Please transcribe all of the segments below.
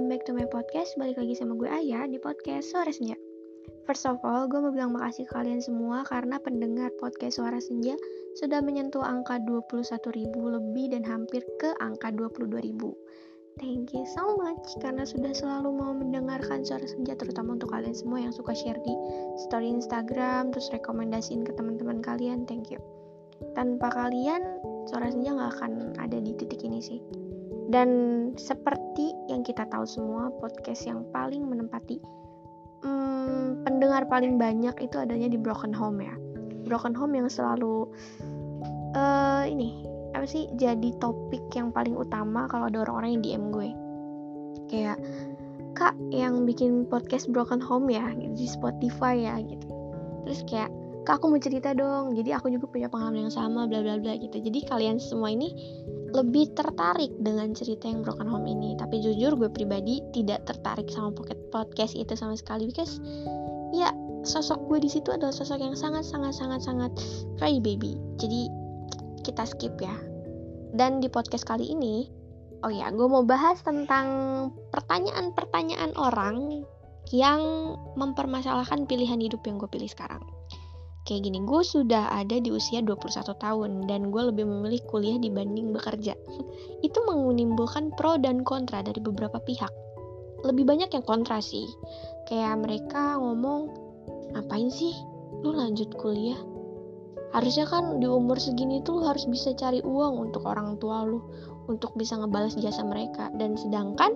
welcome back to my podcast. Balik lagi sama gue Ayah di podcast Suara Senja. First of all, gue mau bilang makasih kalian semua karena pendengar podcast Suara Senja sudah menyentuh angka 21 ribu lebih dan hampir ke angka 22 ribu. Thank you so much karena sudah selalu mau mendengarkan Suara Senja terutama untuk kalian semua yang suka share di story Instagram terus rekomendasiin ke teman-teman kalian. Thank you. Tanpa kalian, Suara Senja nggak akan ada di titik ini sih dan seperti yang kita tahu semua, podcast yang paling menempati hmm, pendengar paling banyak itu adanya di Broken Home ya. Broken Home yang selalu uh, ini apa sih jadi topik yang paling utama kalau ada orang-orang yang DM gue. Kayak kak yang bikin podcast Broken Home ya gitu, di Spotify ya gitu. Terus kayak kak aku mau cerita dong. Jadi aku juga punya pengalaman yang sama bla bla bla gitu. Jadi kalian semua ini lebih tertarik dengan cerita yang Broken Home ini. Tapi jujur gue pribadi tidak tertarik sama pocket podcast itu sama sekali. Because ya sosok gue di situ adalah sosok yang sangat sangat sangat sangat cry baby jadi kita skip ya. Dan di podcast kali ini oh ya gue mau bahas tentang pertanyaan-pertanyaan orang yang mempermasalahkan pilihan hidup yang gue pilih sekarang kayak gini, gue sudah ada di usia 21 tahun dan gue lebih memilih kuliah dibanding bekerja. Itu menimbulkan pro dan kontra dari beberapa pihak. Lebih banyak yang kontra sih. Kayak mereka ngomong, ngapain sih lu lanjut kuliah? Harusnya kan di umur segini tuh lu harus bisa cari uang untuk orang tua lu, untuk bisa ngebalas jasa mereka. Dan sedangkan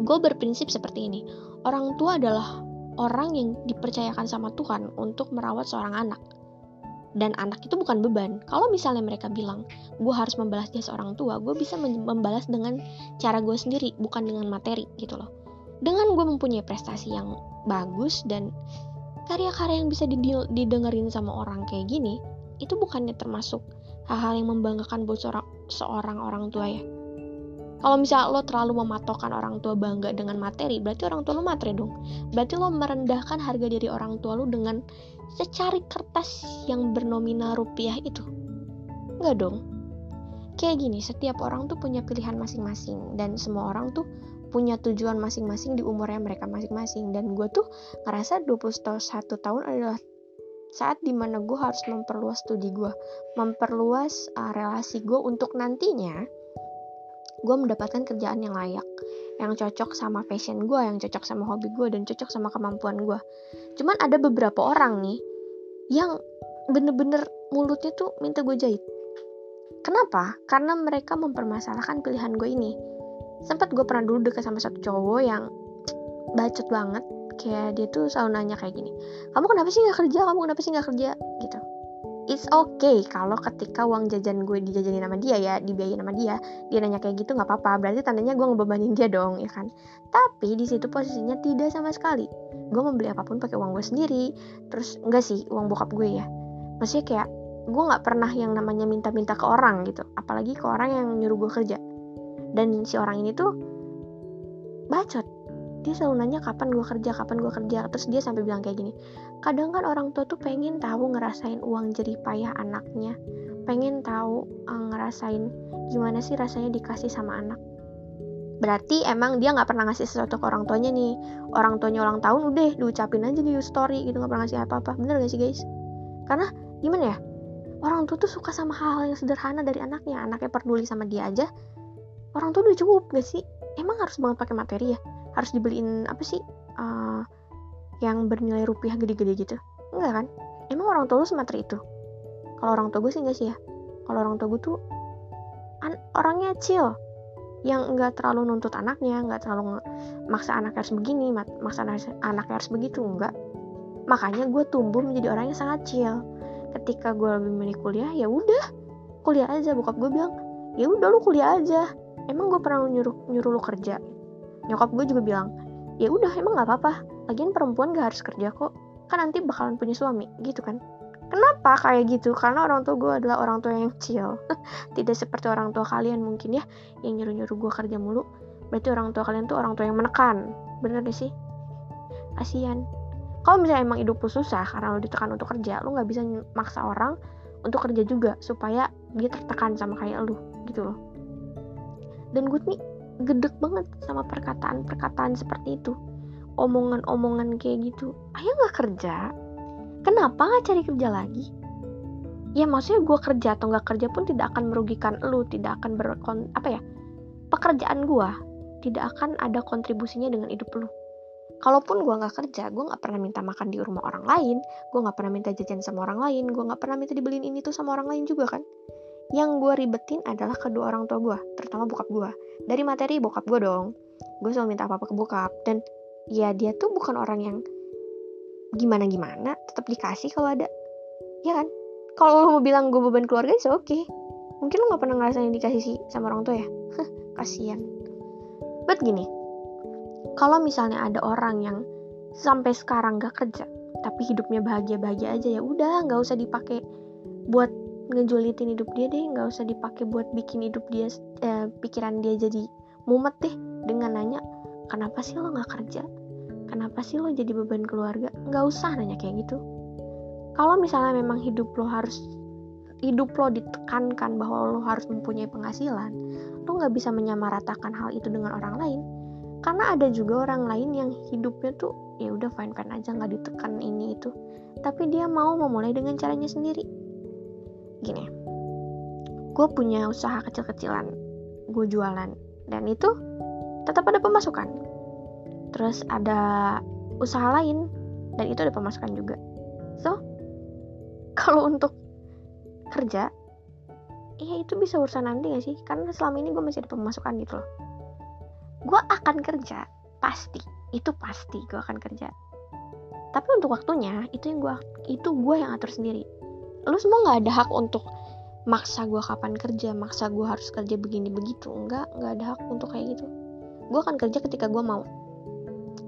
gue berprinsip seperti ini, orang tua adalah orang yang dipercayakan sama Tuhan untuk merawat seorang anak. Dan anak itu bukan beban. Kalau misalnya mereka bilang, gue harus membalas jasa orang tua, gue bisa membalas dengan cara gue sendiri, bukan dengan materi gitu loh. Dengan gue mempunyai prestasi yang bagus dan karya-karya yang bisa didengerin sama orang kayak gini, itu bukannya termasuk hal-hal yang membanggakan buat seorang, seorang orang tua ya kalau misalnya lo terlalu mematokkan orang tua bangga dengan materi, berarti orang tua lo matre dong. Berarti lo merendahkan harga diri orang tua lo dengan secari kertas yang bernominal rupiah itu. Enggak dong. Kayak gini, setiap orang tuh punya pilihan masing-masing dan semua orang tuh punya tujuan masing-masing di umurnya mereka masing-masing dan gue tuh ngerasa 21 tahun adalah saat di mana gue harus memperluas studi gue memperluas uh, relasi gue untuk nantinya gue mendapatkan kerjaan yang layak yang cocok sama passion gue, yang cocok sama hobi gue, dan cocok sama kemampuan gue. Cuman ada beberapa orang nih yang bener-bener mulutnya tuh minta gue jahit. Kenapa? Karena mereka mempermasalahkan pilihan gue ini. Sempat gue pernah dulu deket sama satu cowok yang bacot banget. Kayak dia tuh selalu nanya kayak gini. Kamu kenapa sih gak kerja? Kamu kenapa sih gak kerja? Gitu it's okay. Kalau ketika uang jajan gue dijajanin sama dia ya dibiayain sama dia dia nanya kayak gitu nggak apa-apa. Berarti tandanya gue ngebebanin dia dong ya kan? Tapi di situ posisinya tidak sama sekali. Gue membeli apa pun pakai uang gue sendiri. Terus enggak sih uang bokap gue ya. Maksudnya kayak gue nggak pernah yang namanya minta-minta ke orang gitu. Apalagi ke orang yang nyuruh gue kerja. Dan si orang ini tuh bacot dia selalu nanya kapan gue kerja? Kapan gue kerja? Terus dia sampai bilang kayak gini kadang kan orang tua tuh pengen tahu ngerasain uang jerih payah anaknya. Pengen tahu uh, ngerasain gimana sih rasanya dikasih sama anak. Berarti emang dia nggak pernah ngasih sesuatu ke orang tuanya nih. Orang tuanya ulang tahun udah diucapin aja di story gitu nggak pernah ngasih apa-apa. Bener gak sih guys? Karena gimana ya? Orang tua tuh suka sama hal-hal yang sederhana dari anaknya. Anaknya peduli sama dia aja orang tua udah cukup gak sih? Emang harus banget pakai materi ya harus dibeliin apa sih uh, yang bernilai rupiah gede-gede gitu? Enggak kan? Emang orang tua lu semateri itu? Kalau orang tua gue sih enggak sih ya. Kalau orang tua gue tuh an orangnya chill. Yang enggak terlalu nuntut anaknya enggak terlalu maksa anaknya harus begini maksa anaknya harus begitu enggak. Makanya gue tumbuh menjadi orang yang sangat chill. Ketika gue lebih memilih kuliah ya udah. Kuliah aja bokap gue bilang ya udah lu kuliah aja. Emang gue pernah nyuruh nyuruh lu kerja nyokap gue juga bilang ya udah emang nggak apa-apa. Lagian perempuan gak harus kerja kok. Kan nanti bakalan punya suami gitu kan. Kenapa kayak gitu? Karena orang tua gue adalah orang tua yang chill. Tidak seperti orang tua kalian mungkin ya yang nyuruh-nyuruh gue kerja mulu. Berarti orang tua kalian tuh orang tua yang menekan. Bener deh sih? Kasian. Kalau misalnya emang hidup lu susah karena lu ditekan untuk kerja lu nggak bisa maksa orang untuk kerja juga supaya dia tertekan sama kayak lu gitu loh. Dan gue nih gedek banget sama perkataan-perkataan seperti itu. Omongan-omongan kayak gitu. Ayah nggak kerja? Kenapa nggak cari kerja lagi? Ya maksudnya gue kerja atau nggak kerja pun tidak akan merugikan lu tidak akan berkon apa ya pekerjaan gue tidak akan ada kontribusinya dengan hidup lu. Kalaupun gue nggak kerja gue nggak pernah minta makan di rumah orang lain gue nggak pernah minta jajan sama orang lain gue nggak pernah minta dibeliin ini tuh sama orang lain juga kan? Yang gue ribetin adalah kedua orang tua gue terutama bokap gue dari materi bokap gue dong. Gue selalu minta apa apa ke bokap. Dan ya dia tuh bukan orang yang gimana gimana tetap dikasih kalau ada. Ya kan? Kalau lo mau bilang gue beban keluarga sih oke okay. mungkin lo nggak pernah ngerasain dikasih sih sama orang tua ya? Kasian. But gini kalau misalnya ada orang yang sampai sekarang gak kerja tapi hidupnya bahagia bahagia aja ya udah nggak usah dipakai buat ngejulitin hidup dia deh nggak usah dipakai buat bikin hidup dia eh, pikiran dia jadi mumet deh dengan nanya kenapa sih lo nggak kerja? Kenapa sih lo jadi beban keluarga? Nggak usah nanya kayak gitu. Kalau misalnya memang hidup lo harus hidup lo ditekankan bahwa lo harus mempunyai penghasilan lo nggak bisa menyamaratakan hal itu dengan orang lain. Karena ada juga orang lain yang hidupnya tuh ya udah fine fine aja nggak ditekan ini itu. Tapi dia mau memulai dengan caranya sendiri gini. Gue punya usaha kecil-kecilan. Gue jualan. Dan itu tetap ada pemasukan. Terus ada usaha lain. Dan itu ada pemasukan juga. So kalau untuk kerja ya itu bisa urusan nanti gak sih? Karena selama ini gue masih ada pemasukan gitu loh. Gue akan kerja. Pasti. Itu pasti gue akan kerja. Tapi untuk waktunya itu yang gue itu gue yang atur sendiri lu semua nggak ada hak untuk maksa gue kapan kerja maksa gue harus kerja begini begitu. Enggak nggak ada hak untuk kayak gitu. Gue akan kerja ketika gue mau.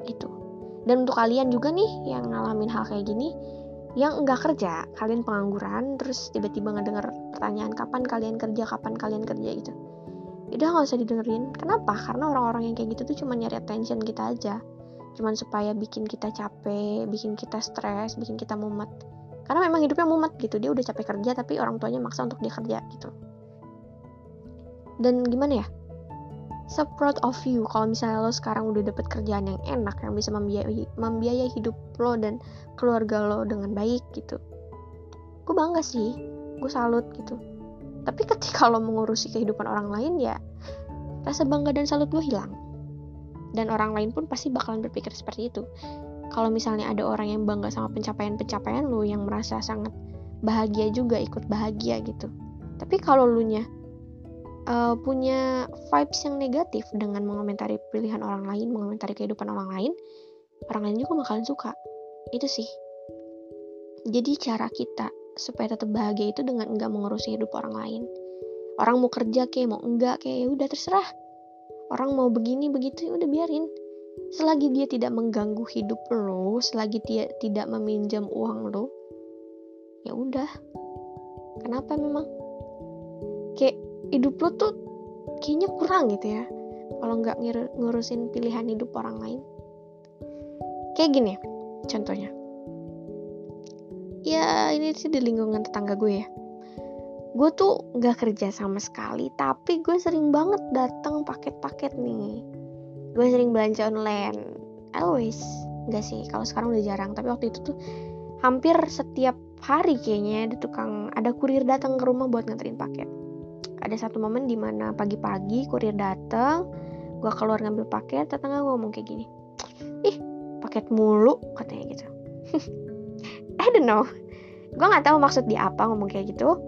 Itu dan untuk kalian juga nih yang ngalamin hal kayak gini yang enggak kerja kalian pengangguran terus tiba-tiba ngedenger pertanyaan kapan kalian kerja? Kapan kalian kerja? gitu. Udah nggak usah didengerin. Kenapa? Karena orang-orang yang kayak gitu tuh cuma nyari attention kita aja. Cuman supaya bikin kita capek bikin kita stres bikin kita mumet karena memang hidupnya mumet gitu dia udah capek kerja tapi orang tuanya maksa untuk dia kerja gitu. Dan gimana ya? So proud of you kalau misalnya lo sekarang udah dapet kerjaan yang enak yang bisa membiayai membiayai hidup lo dan keluarga lo dengan baik gitu. Gue bangga sih. Gue salut gitu. Tapi ketika lo mengurusi kehidupan orang lain ya rasa bangga dan salut gue hilang. Dan orang lain pun pasti bakalan berpikir seperti itu kalau misalnya ada orang yang bangga sama pencapaian-pencapaian lo yang merasa sangat bahagia juga ikut bahagia gitu tapi kalau lu nya uh, punya vibes yang negatif dengan mengomentari pilihan orang lain, mengomentari kehidupan orang lain, orang lain juga bakalan suka. Itu sih. Jadi cara kita supaya tetap bahagia itu dengan enggak mengurusi hidup orang lain. Orang mau kerja kayak mau enggak kayak ya udah terserah. Orang mau begini begitu ya udah biarin. Selagi dia tidak mengganggu hidup lo, selagi dia tidak meminjam uang lo, ya udah. Kenapa memang? Kayak hidup lo tuh kayaknya kurang gitu ya kalau nggak ngurusin pilihan hidup orang lain kayak gini contohnya ya ini sih di lingkungan tetangga gue ya gue tuh nggak kerja sama sekali tapi gue sering banget datang paket-paket nih gue sering belanja online. Always. Nggak sih kalau sekarang udah jarang. Tapi waktu itu tuh hampir setiap hari kayaknya ada tukang ada kurir datang ke rumah buat nganterin paket. Ada satu momen di mana pagi-pagi kurir datang gue keluar ngambil paket tetangga gue ngomong kayak gini ih paket mulu katanya gitu. I don't know. Gue nggak tahu maksud dia apa ngomong kayak gitu.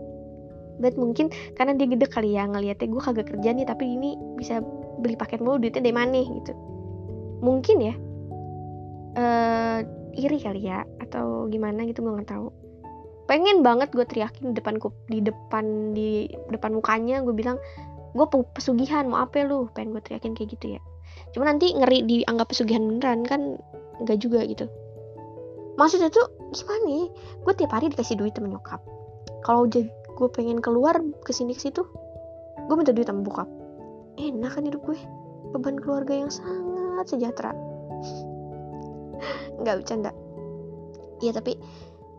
But mungkin karena dia gede kali ya ngeliatnya gue kagak kerja nih tapi ini bisa beli paket mulu duitnya dari mana gitu. Mungkin ya uh, iri kali ya atau gimana gitu gue nggak tahu. Pengen banget gue teriakin di depan di depan di depan mukanya gue bilang gue pesugihan mau apa lu? Pengen gue teriakin kayak gitu ya. Cuma nanti ngeri dianggap pesugihan beneran kan enggak juga gitu. Maksudnya tuh gimana nih? Gue tiap hari dikasih duit sama nyokap. Kalau gue pengen keluar ke sini ke situ gue minta duit sama bokap enak kan hidup gue. Beban keluarga yang sangat sejahtera. Nggak bercanda. Ya tapi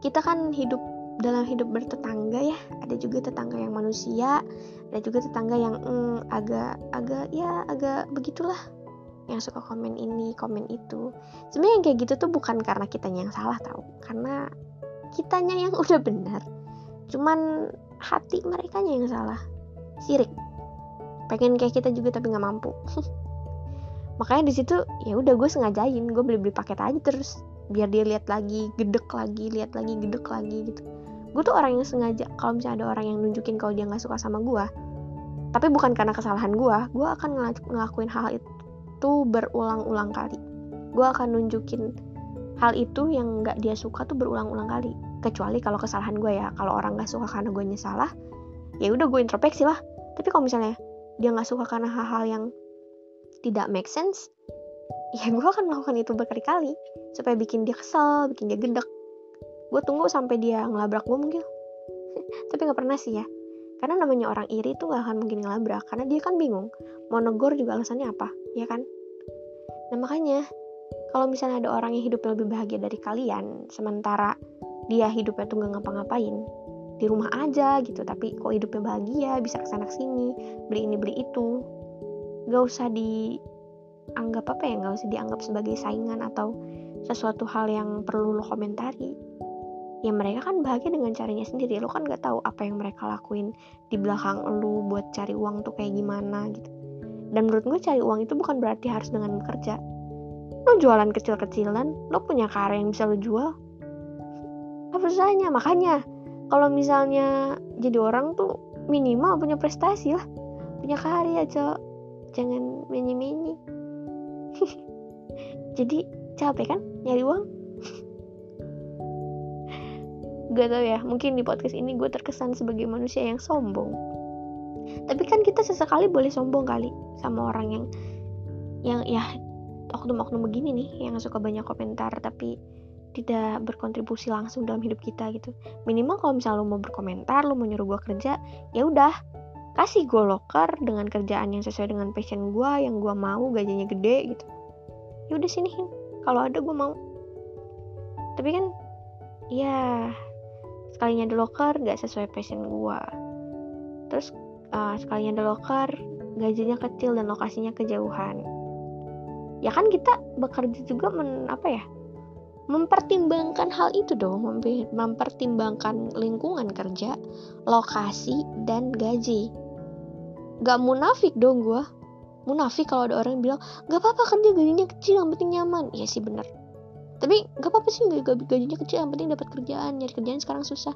kita kan hidup dalam hidup bertetangga ya. Ada juga tetangga yang manusia ada juga tetangga yang mm, agak agak ya agak begitulah yang suka komen ini komen itu. Sebenarnya yang kayak gitu tuh bukan karena kitanya yang salah tau. Karena kitanya yang udah benar. Cuman hati mereka yang salah. Sirik pengen kayak kita juga tapi nggak mampu. Makanya di situ ya udah gue sengajain gue beli beli paket aja terus. Biar dia lihat lagi gedek lagi lihat lagi gedek lagi gitu. Gue tuh orang yang sengaja kalau misalnya ada orang yang nunjukin kalau dia nggak suka sama gue tapi bukan karena kesalahan gue gue akan ngelakuin hal itu berulang-ulang kali. Gue akan nunjukin hal itu yang nggak dia suka tuh berulang-ulang kali. Kecuali kalau kesalahan gue ya kalau orang nggak suka karena gue salah ya udah gue introspeksi lah. Tapi kalau misalnya dia nggak suka karena hal-hal yang tidak make sense ya gue akan melakukan itu berkali-kali supaya bikin dia kesel bikin dia gedek. Gue tunggu sampai dia ngelabrak gue mungkin. Tapi nggak pernah sih ya. Karena namanya orang iri tuh gak akan mungkin ngelabrak karena dia kan bingung mau negor juga alasannya apa ya kan? Nah makanya kalau misalnya ada orang yang hidupnya lebih bahagia dari kalian sementara dia hidupnya tuh gak ngapa-ngapain di rumah aja gitu. Tapi kok hidupnya bahagia bisa ke sana sini. Beli ini beli itu. Gak usah dianggap apa ya gak usah dianggap sebagai saingan atau sesuatu hal yang perlu lo komentari. Ya mereka kan bahagia dengan caranya sendiri. Lo kan nggak tahu apa yang mereka lakuin di belakang lo buat cari uang tuh kayak gimana gitu. Dan menurut gue cari uang itu bukan berarti harus dengan bekerja. Lo jualan kecil-kecilan lo punya karya yang bisa lo jual. Apa susahnya? Makanya kalau misalnya jadi orang tuh minimal punya prestasi lah. Punya karya cok. Jangan menye-menye jadi capek kan nyari uang? Gak tau ya mungkin di podcast ini gue terkesan sebagai manusia yang sombong. Tapi kan kita sesekali boleh sombong kali sama orang yang yang ya oknum-oknum begini nih yang suka banyak komentar tapi tidak berkontribusi langsung dalam hidup kita gitu. Minimal kalau misalnya lo mau berkomentar lo mau nyuruh gue kerja ya udah. Kasih gue loker dengan kerjaan yang sesuai dengan passion gue yang gue mau gajinya gede gitu. Ya udah sini kalau ada gue mau. Tapi kan ya sekalinya ada loker gak sesuai passion gue terus uh, sekalinya ada loker gajinya kecil dan lokasinya kejauhan. Ya kan kita bekerja juga men, apa ya mempertimbangkan hal itu dong mempertimbangkan lingkungan kerja lokasi dan gaji. Gak munafik dong gue munafik kalau ada orang yang bilang gak apa-apa kerja gajinya kecil yang penting nyaman. Iya sih bener. Tapi gak apa-apa sih gajinya kecil yang penting dapat kerjaan. Nyari kerjaan sekarang susah.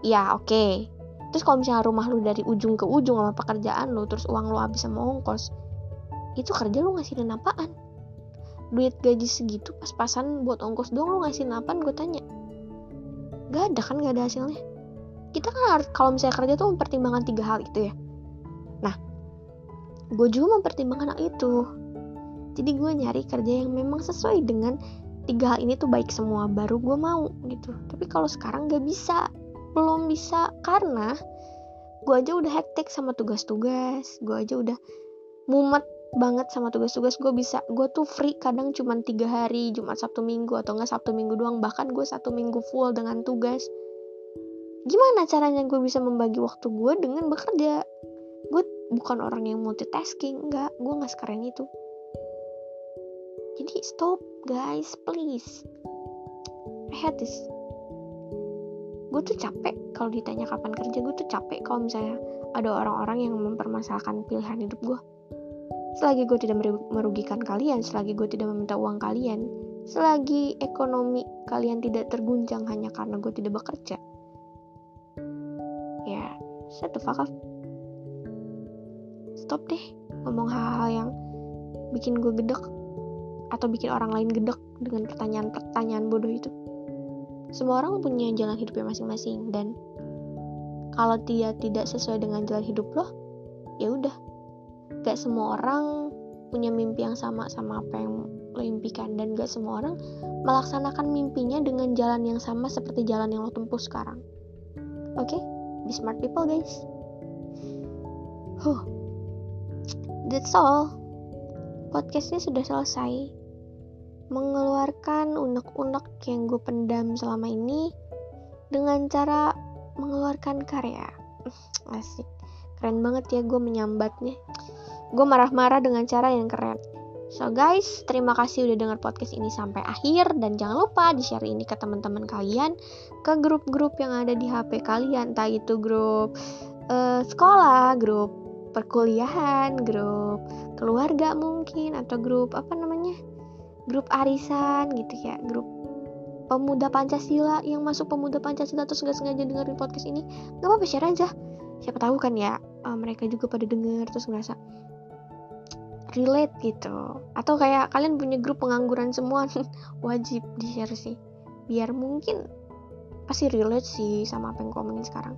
Ya oke. Okay. terus kalau misalnya rumah lu dari ujung ke ujung sama pekerjaan lu terus uang lu habis sama ongkos itu kerja lu ngasihin apaan duit gaji segitu pas-pasan buat ongkos doang lu ngasihin apaan gue tanya. Gak ada kan gak ada hasilnya. Kita kan harus kalau misalnya kerja tuh mempertimbangkan tiga hal itu ya. Nah gue juga mempertimbangkan hal itu. Jadi gue nyari kerja yang memang sesuai dengan tiga hal ini tuh baik semua baru gue mau gitu. Tapi kalau sekarang gak bisa belum bisa karena gue aja udah hektik sama tugas-tugas gue aja udah mumet banget sama tugas-tugas gue bisa. Gue tuh free kadang cuma tiga hari Jumat Sabtu Minggu atau enggak Sabtu Minggu doang. Bahkan gue satu minggu full dengan tugas. Gimana caranya gue bisa membagi waktu gue dengan bekerja? Gue bukan orang yang multitasking enggak. Gue nggak sekarang itu. Jadi stop guys please. I hate this. Gue tuh capek kalau ditanya kapan kerja. Gue tuh capek kalau misalnya ada orang-orang yang mempermasalahkan pilihan hidup gue selagi gue tidak merugikan kalian selagi gue tidak meminta uang kalian selagi ekonomi kalian tidak terguncang hanya karena gue tidak bekerja ya the fuck up stop deh ngomong hal-hal yang bikin gue gedek atau bikin orang lain gedek dengan pertanyaan-pertanyaan bodoh itu. Semua orang punya jalan hidupnya masing-masing dan kalau dia tidak sesuai dengan jalan hidup lo, ya udah. Gak semua orang punya mimpi yang sama sama apa yang lo impikan dan gak semua orang melaksanakan mimpinya dengan jalan yang sama seperti jalan yang lo tempuh sekarang. Oke, okay? be smart people guys. Huh. That's all. Podcastnya sudah selesai mengeluarkan unek-unek yang gue pendam selama ini dengan cara mengeluarkan karya asik keren banget ya gue menyambatnya gue marah-marah dengan cara yang keren So guys, terima kasih udah denger podcast ini sampai akhir dan jangan lupa di-share ini ke teman-teman kalian, ke grup-grup yang ada di HP kalian, entah itu grup uh, sekolah, grup perkuliahan, grup keluarga mungkin atau grup apa namanya? grup arisan gitu ya, grup pemuda Pancasila yang masuk pemuda Pancasila terus nggak sengaja dengerin podcast ini, nggak apa-apa share aja. Siapa tahu kan ya, uh, mereka juga pada denger terus ngerasa relate gitu. Atau kayak kalian punya grup pengangguran semua wajib di share sih. Biar mungkin pasti relate sih sama apa yang ngomongin sekarang.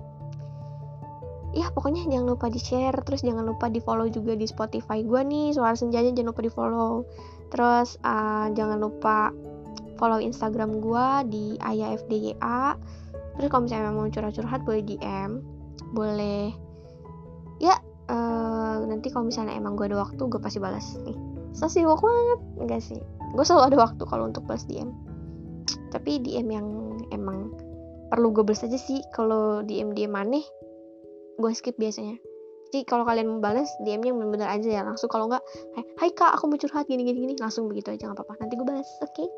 Ya pokoknya jangan lupa di share terus jangan lupa di follow juga di Spotify gue nih suara senjanya jangan lupa di follow terus uh, jangan lupa follow Instagram gue di ayafdya terus kalau misalnya mau curhat-curhat boleh DM boleh ya uh, nanti kalau misalnya emang gue ada waktu gue pasti balas nih. So sibuk banget enggak sih. Gue selalu ada waktu kalau untuk balas DM tapi DM yang emang perlu gue balas aja sih. Kalau DM DM aneh gue skip biasanya. Jadi kalau kalian mau balas DM-nya bener-bener aja ya. Langsung kalau nggak hai, hai kak aku mau curhat gini gini gini. Langsung begitu aja nggak apa-apa. Nanti gue balas oke? Okay?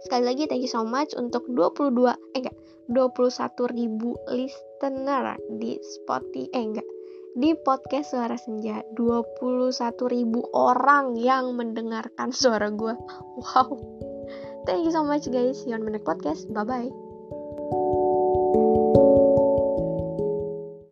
sekali lagi thank you so much untuk 22 eh enggak 21 ribu listener di Spotify eh enggak di podcast Suara Senja. 21 ribu orang yang mendengarkan suara gue wow. Thank you so much guys. See you on my next podcast. Bye bye